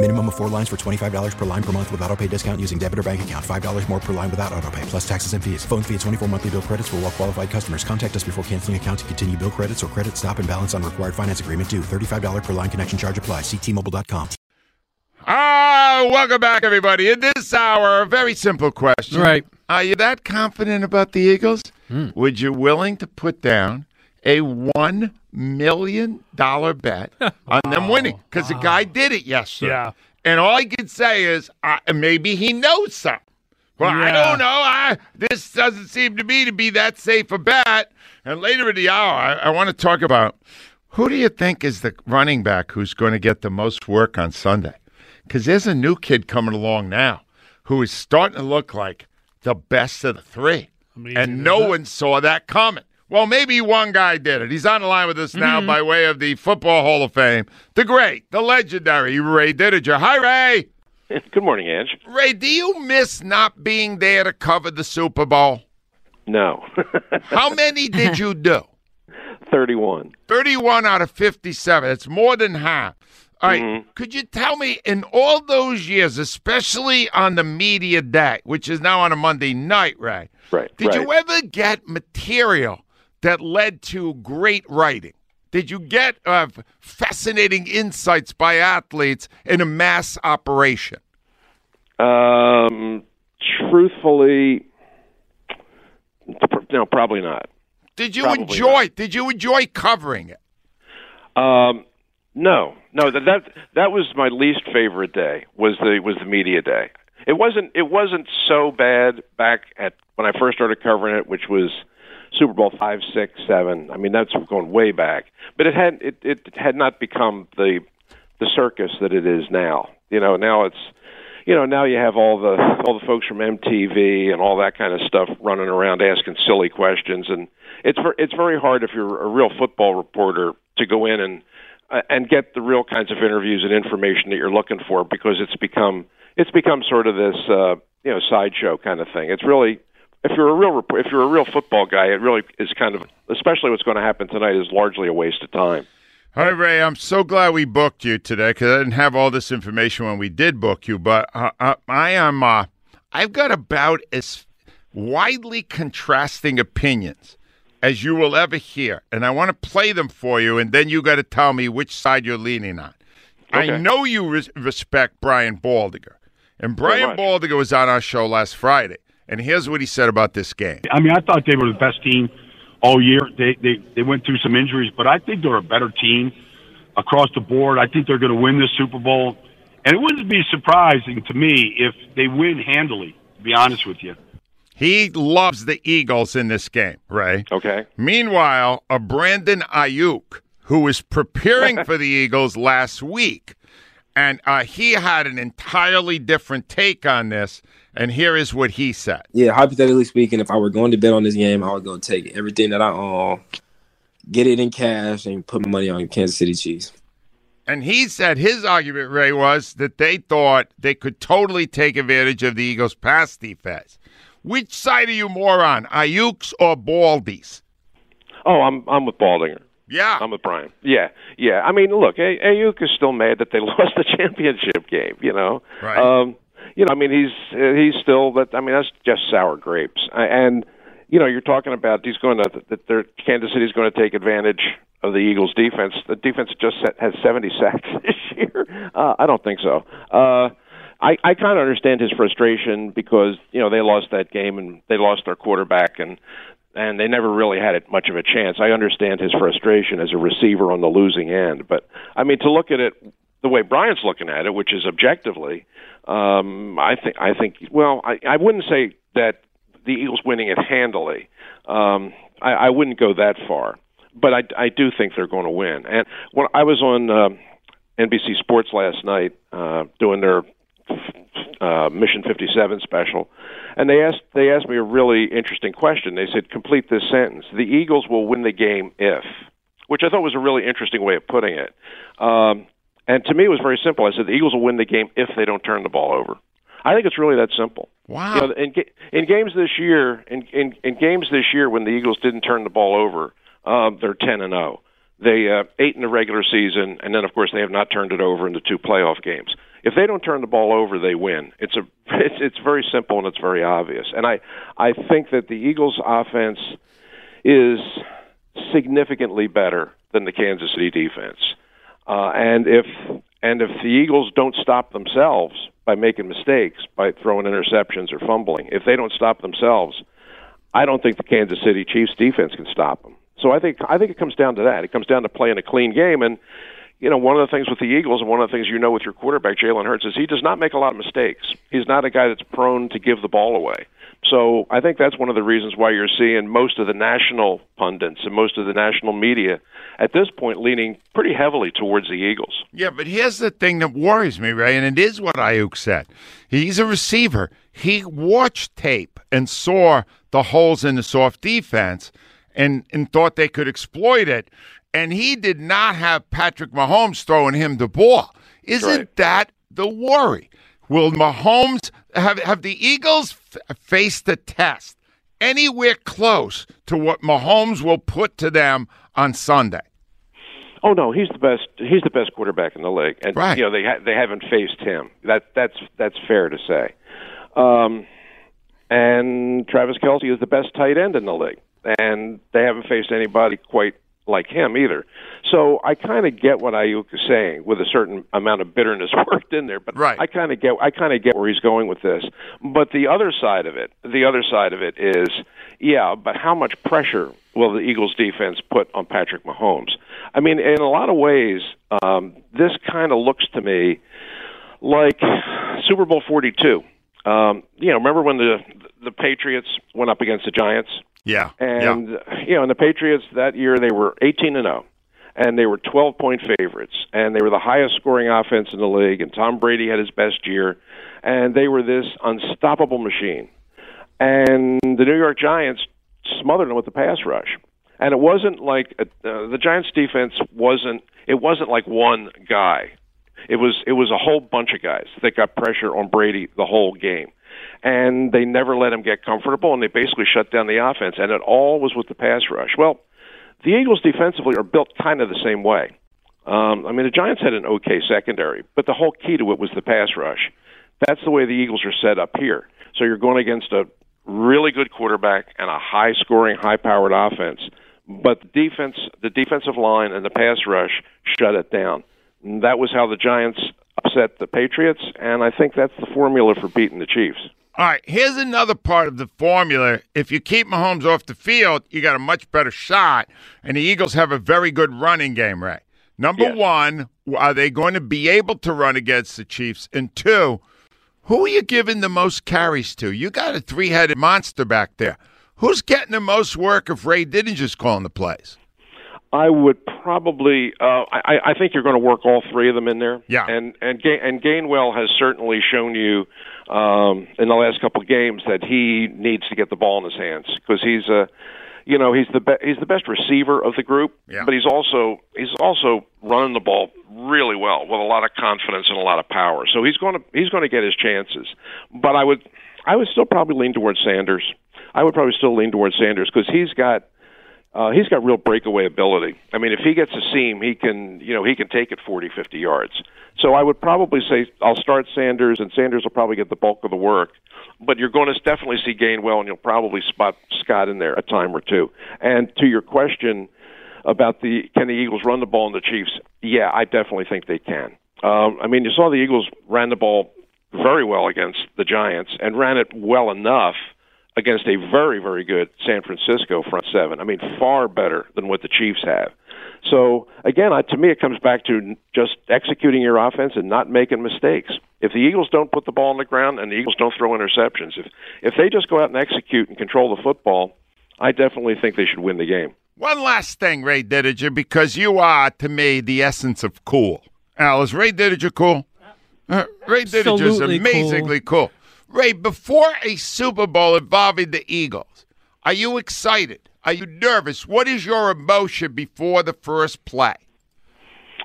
Minimum of four lines for $25 per line per month with auto pay discount using debit or bank account. $5 more per line without auto pay, plus taxes and fees. Phone fee at 24 monthly bill credits for all well qualified customers. Contact us before canceling account to continue bill credits or credit stop and balance on required finance agreement due. $35 per line connection charge apply. Ctmobile.com. Ah, welcome back, everybody. In this hour, a very simple question. Right. Are you that confident about the Eagles? Would you willing to put down a one million dollar bet on them winning? Because the guy did it yesterday. Yeah. And all I can say is uh, maybe he knows something. Well, I don't know. I, this doesn't seem to me to be that safe a bet. And later in the hour, I, I want to talk about who do you think is the running back who's going to get the most work on Sunday? Because there's a new kid coming along now who is starting to look like the best of the three. and no one saw that coming. Well, maybe one guy did it. He's on the line with us now mm-hmm. by way of the Football Hall of Fame. The great, the legendary Ray Didinger. Hi, Ray. Good morning, Ange. Ray, do you miss not being there to cover the Super Bowl? No. How many did you do? 31. 31 out of 57. It's more than half. All right, mm-hmm. Could you tell me in all those years, especially on the media day, which is now on a Monday night, Ray? Right. Did right. you ever get material that led to great writing? Did you get uh, fascinating insights by athletes in a mass operation? Um, truthfully, no, probably not. Did you Probably enjoy? Did you enjoy covering it? Um, no, no. That that that was my least favorite day. Was the was the media day. It wasn't. It wasn't so bad back at when I first started covering it, which was Super Bowl five, six, seven. I mean, that's going way back. But it had it it had not become the the circus that it is now. You know, now it's you know now you have all the all the folks from MTV and all that kind of stuff running around asking silly questions, and it's it's very hard if you're a real football reporter to go in and uh, and get the real kinds of interviews and information that you're looking for because it's become it's become sort of this uh, you know sideshow kind of thing. It's really if you're a real if you're a real football guy, it really is kind of especially what's going to happen tonight is largely a waste of time. Hi, Ray. I'm so glad we booked you today because I didn't have all this information when we did book you. But uh, uh, I am, uh, I've got about as widely contrasting opinions as you will ever hear, and I want to play them for you, and then you got to tell me which side you're leaning on. I know you res- respect Brian Baldinger, and Brian. Baldinger was on our show last Friday, and here's what he said about this game. I mean, I thought they were the best team all year. They they they went through some injuries, but I think they're a better team across the board. I think they're going to win this Super Bowl, and it wouldn't be surprising to me if they win handily. To be honest with you. He loves the Eagles in this game, Ray. Okay. Meanwhile, a Brandon Aiyuk, who was preparing for the Eagles last week, and uh, he had an entirely different take on this. And here is what he said. yeah, hypothetically speaking, if I were going to bet on this game, I would go take everything that I own, get it in cash, and put my money on Kansas City Chiefs. And he said his argument, Ray, was that they thought they could totally take advantage of the Eagles' pass defense. Which side are you more on, Aiyuk's or Baldy's? Oh, I'm I'm with Baldinger. Yeah. I'm with Brian. Yeah, yeah. I mean, look, Aiyuk is still mad that they lost the championship game. You know, Right. Um, you know, I mean, he's uh, he's still that. I mean, that's just sour grapes. And you know, you're talking about he's going to that they're Kansas City's going to take advantage of the Eagles' defense. The defense just set, has 70 sacks this year. Uh, I don't think so. Uh, I, I kind of understand his frustration because you know they lost that game and they lost their quarterback and and they never really had it much of a chance. I understand his frustration as a receiver on the losing end, but I mean to look at it the way Brian's looking at it, which is objectively, um, I think I think well, I, I wouldn't say that the Eagles winning it handily. Um, I, I wouldn't go that far, but I, I do think they're going to win. And when I was on uh, NBC Sports last night uh, doing their uh, Mission 57 special, and they asked they asked me a really interesting question. They said, "Complete this sentence: The Eagles will win the game if," which I thought was a really interesting way of putting it. Um, and to me, it was very simple. I said, "The Eagles will win the game if they don't turn the ball over." I think it's really that simple. Wow. You know, in, in games this year, in, in in games this year, when the Eagles didn't turn the ball over, um, they're ten and zero. They uh, eight in the regular season, and then of course they have not turned it over in the two playoff games. If they don't turn the ball over, they win. It's a it's it's very simple and it's very obvious. And I I think that the Eagles' offense is significantly better than the Kansas City defense. Uh, and if and if the Eagles don't stop themselves by making mistakes, by throwing interceptions or fumbling, if they don't stop themselves, I don't think the Kansas City Chiefs defense can stop them. So I think I think it comes down to that. It comes down to playing a clean game and you know, one of the things with the Eagles and one of the things you know with your quarterback, Jalen Hurts, is he does not make a lot of mistakes. He's not a guy that's prone to give the ball away. So I think that's one of the reasons why you're seeing most of the national pundits and most of the national media at this point leaning pretty heavily towards the Eagles. Yeah, but here's the thing that worries me, Ray, and it is what Aiyuk said. He's a receiver. He watched tape and saw the holes in the soft defense and, and thought they could exploit it and he did not have Patrick Mahomes throwing him the ball. Isn't right. that the worry? Will Mahomes have have the Eagles f- face the test anywhere close to what Mahomes will put to them on Sunday? Oh no, he's the best. He's the best quarterback in the league, and right. you know they ha- they haven't faced him. That that's that's fair to say. Um, and Travis Kelce is the best tight end in the league, and they haven't faced anybody quite like him either. So I kind of get what Aiyuk is saying with a certain amount of bitterness worked in there, but right. I kind of get I kind of get where he's going with this. But the other side of it, the other side of it is, yeah, but how much pressure will the Eagles defense put on Patrick Mahomes? I mean, in a lot of ways, um, this kind of looks to me like Super Bowl 42. Um, you know, remember when the the Patriots went up against the Giants? Yeah. And yeah. you know, and the Patriots that year they were 18 and 0 and they were 12 point favorites and they were the highest scoring offense in the league and Tom Brady had his best year and they were this unstoppable machine. And the New York Giants smothered them with the pass rush. And it wasn't like uh, the Giants defense wasn't it wasn't like one guy. It was it was a whole bunch of guys that got pressure on Brady the whole game and they never let him get comfortable, and they basically shut down the offense. And it all was with the pass rush. Well, the Eagles defensively are built kind of the same way. Um, I mean, the Giants had an okay secondary, but the whole key to it was the pass rush. That's the way the Eagles are set up here. So you're going against a really good quarterback and a high-scoring, high-powered offense, but the defense, the defensive line, and the pass rush shut it down. And that was how the Giants upset the Patriots, and I think that's the formula for beating the Chiefs. All right, here's another part of the formula. If you keep Mahomes off the field, you got a much better shot, and the Eagles have a very good running game, Ray. Number yes. one, are they going to be able to run against the Chiefs? And two, who are you giving the most carries to? You got a three headed monster back there. Who's getting the most work if Ray didn't just call the plays? I would probably. Uh, I, I think you're going to work all three of them in there. Yeah. And and and Gainwell has certainly shown you um, in the last couple of games that he needs to get the ball in his hands because he's a, you know, he's the be- he's the best receiver of the group. Yeah. But he's also he's also running the ball really well with a lot of confidence and a lot of power. So he's going to he's going to get his chances. But I would I would still probably lean towards Sanders. I would probably still lean towards Sanders because he's got uh, he's got real breakaway ability. I mean, if he gets a seam, he can, you know, he can take it 40, 50 yards. So I would probably say I'll start Sanders, and Sanders will probably get the bulk of the work. But you're going to definitely see Gainwell, and you'll probably spot Scott in there a time or two. And to your question about the can the Eagles run the ball in the Chiefs? Yeah, I definitely think they can. Um, I mean, you saw the Eagles ran the ball very well against the Giants and ran it well enough against a very, very good San Francisco front seven. I mean, far better than what the Chiefs have. So again, I, to me, it comes back to just executing your offense and not making mistakes. If the Eagles don't put the ball on the ground and the Eagles don't throw interceptions, if if they just go out and execute and control the football, I definitely think they should win the game. One last thing, Ray Didinger, because you are to me the essence of cool. Al, is Ray Didinger cool? Uh, Ray Didinger is Absolutely amazingly cool. Ray, before a Super Bowl involving the Eagles, are you excited? Are you nervous? What is your emotion before the first play?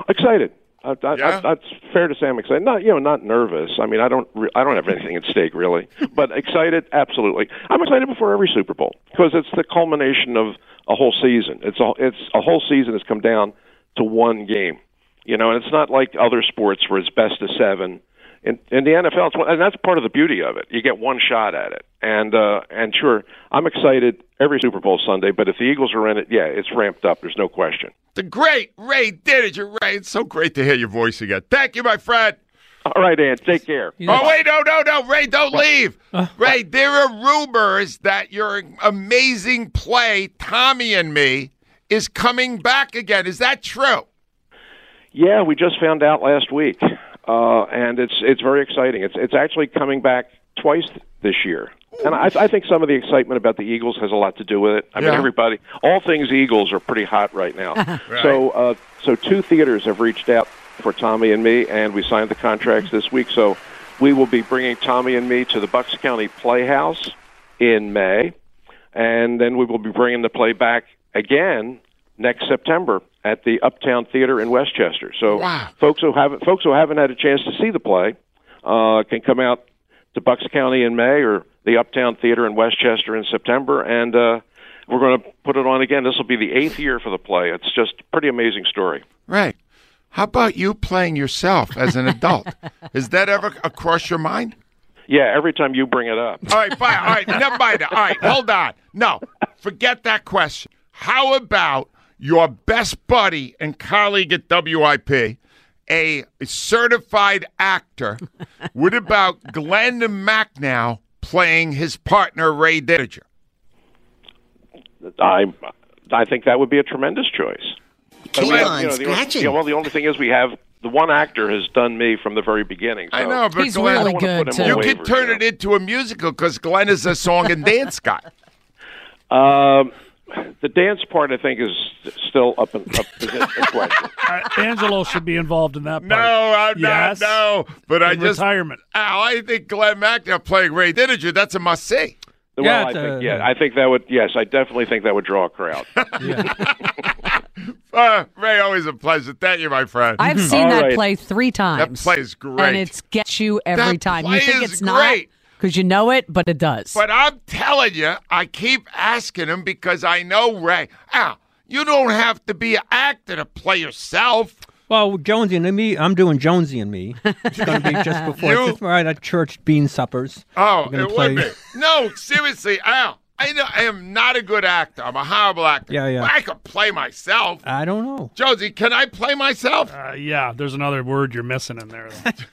Excited. I, I, Yeah? I, that's fair to say. I'm excited. Not you know, not nervous. I mean, I don't. Re- I don't have anything at stake really, but excited. Absolutely. I'm excited before every Super Bowl because it's the culmination of a whole season. It's a it's a whole season has come down to one game. You know, and it's not like other sports where it's best of seven. In, in the NFL, it's one, and that's part of the beauty of it. You get one shot at it, and uh, and sure, I'm excited every Super Bowl Sunday. But if the Eagles are in it, yeah, it's ramped up. There's no question. The great Ray Didinger. Ray, it's so great to hear your voice again. Thank you, my friend. All right, Ann, take care. Oh wait, no, no, no, Ray, don't leave. Ray, there are rumors that your amazing play, Tommy and Me, is coming back again. Is that true? Yeah, we just found out last week, uh, and it's it's very exciting. It's it's actually coming back twice this year, and I, I think some of the excitement about the Eagles has a lot to do with it. I mean, everybody, all things Eagles are pretty hot right now. So uh, so two theaters have reached out for Tommy and me, and we signed the contracts this week. So we will be bringing Tommy and me to the Bucks County Playhouse in May, and then we will be bringing the play back again next September at the Uptown Theater in West Chester. So Wow. folks who haven't folks who haven't had a chance to see the play uh, can come out to Bucks County in May or the Uptown Theater in West Chester in September, and uh, we're going to put it on again. This will be the eighth year for the play. It's just a pretty amazing story. Right. how about you playing yourself as an adult? Is that ever across your mind? Yeah, every time you bring it up. All right, fine. All right, never mind. All right, hold on. No, forget that question. How about your best buddy and colleague at WIP, a certified actor? What about Glenn Macnow playing his partner Ray Didinger? I I think that would be a tremendous choice. But we Keep have- on you know, the only- scratching. yeah, well, the only thing is we have the one actor has done me from the very beginning. So I know, but He's Glenn, really don't good, put you on could turn you it into a musical because Glenn is a song and dance guy. Um, the dance part, I think, is still up in, up in question. Uh, Angelo should be involved in that part. No, I'm Yes. not. No, but I just retirement. Al, I think Glenn Macnow playing Ray Didinger. That's a must see. Well, Yeah, I think, a- yeah, I think that would. Yes, I definitely think that would draw a crowd. Uh, Ray, always a pleasure. Thank you, my friend. I've seen All that right. play three that times. play is great. And it's gets you every That time. play You think is it's not great. Because you know it, but it does. But I'm telling you, I keep asking him because I know Ray. Al, you don't have to be an actor to play yourself. Well, Jonesy and me, I'm doing Jonesy and me. It's going to be just before, You- just right at church bean suppers. Oh, We're gonna it play- would be. No, seriously, Al. I, know, I am not a good actor. I'm a horrible actor. Yeah, yeah. But I could play myself. I don't know. Josie, can I play myself? Uh, yeah, there's another word you're missing in there.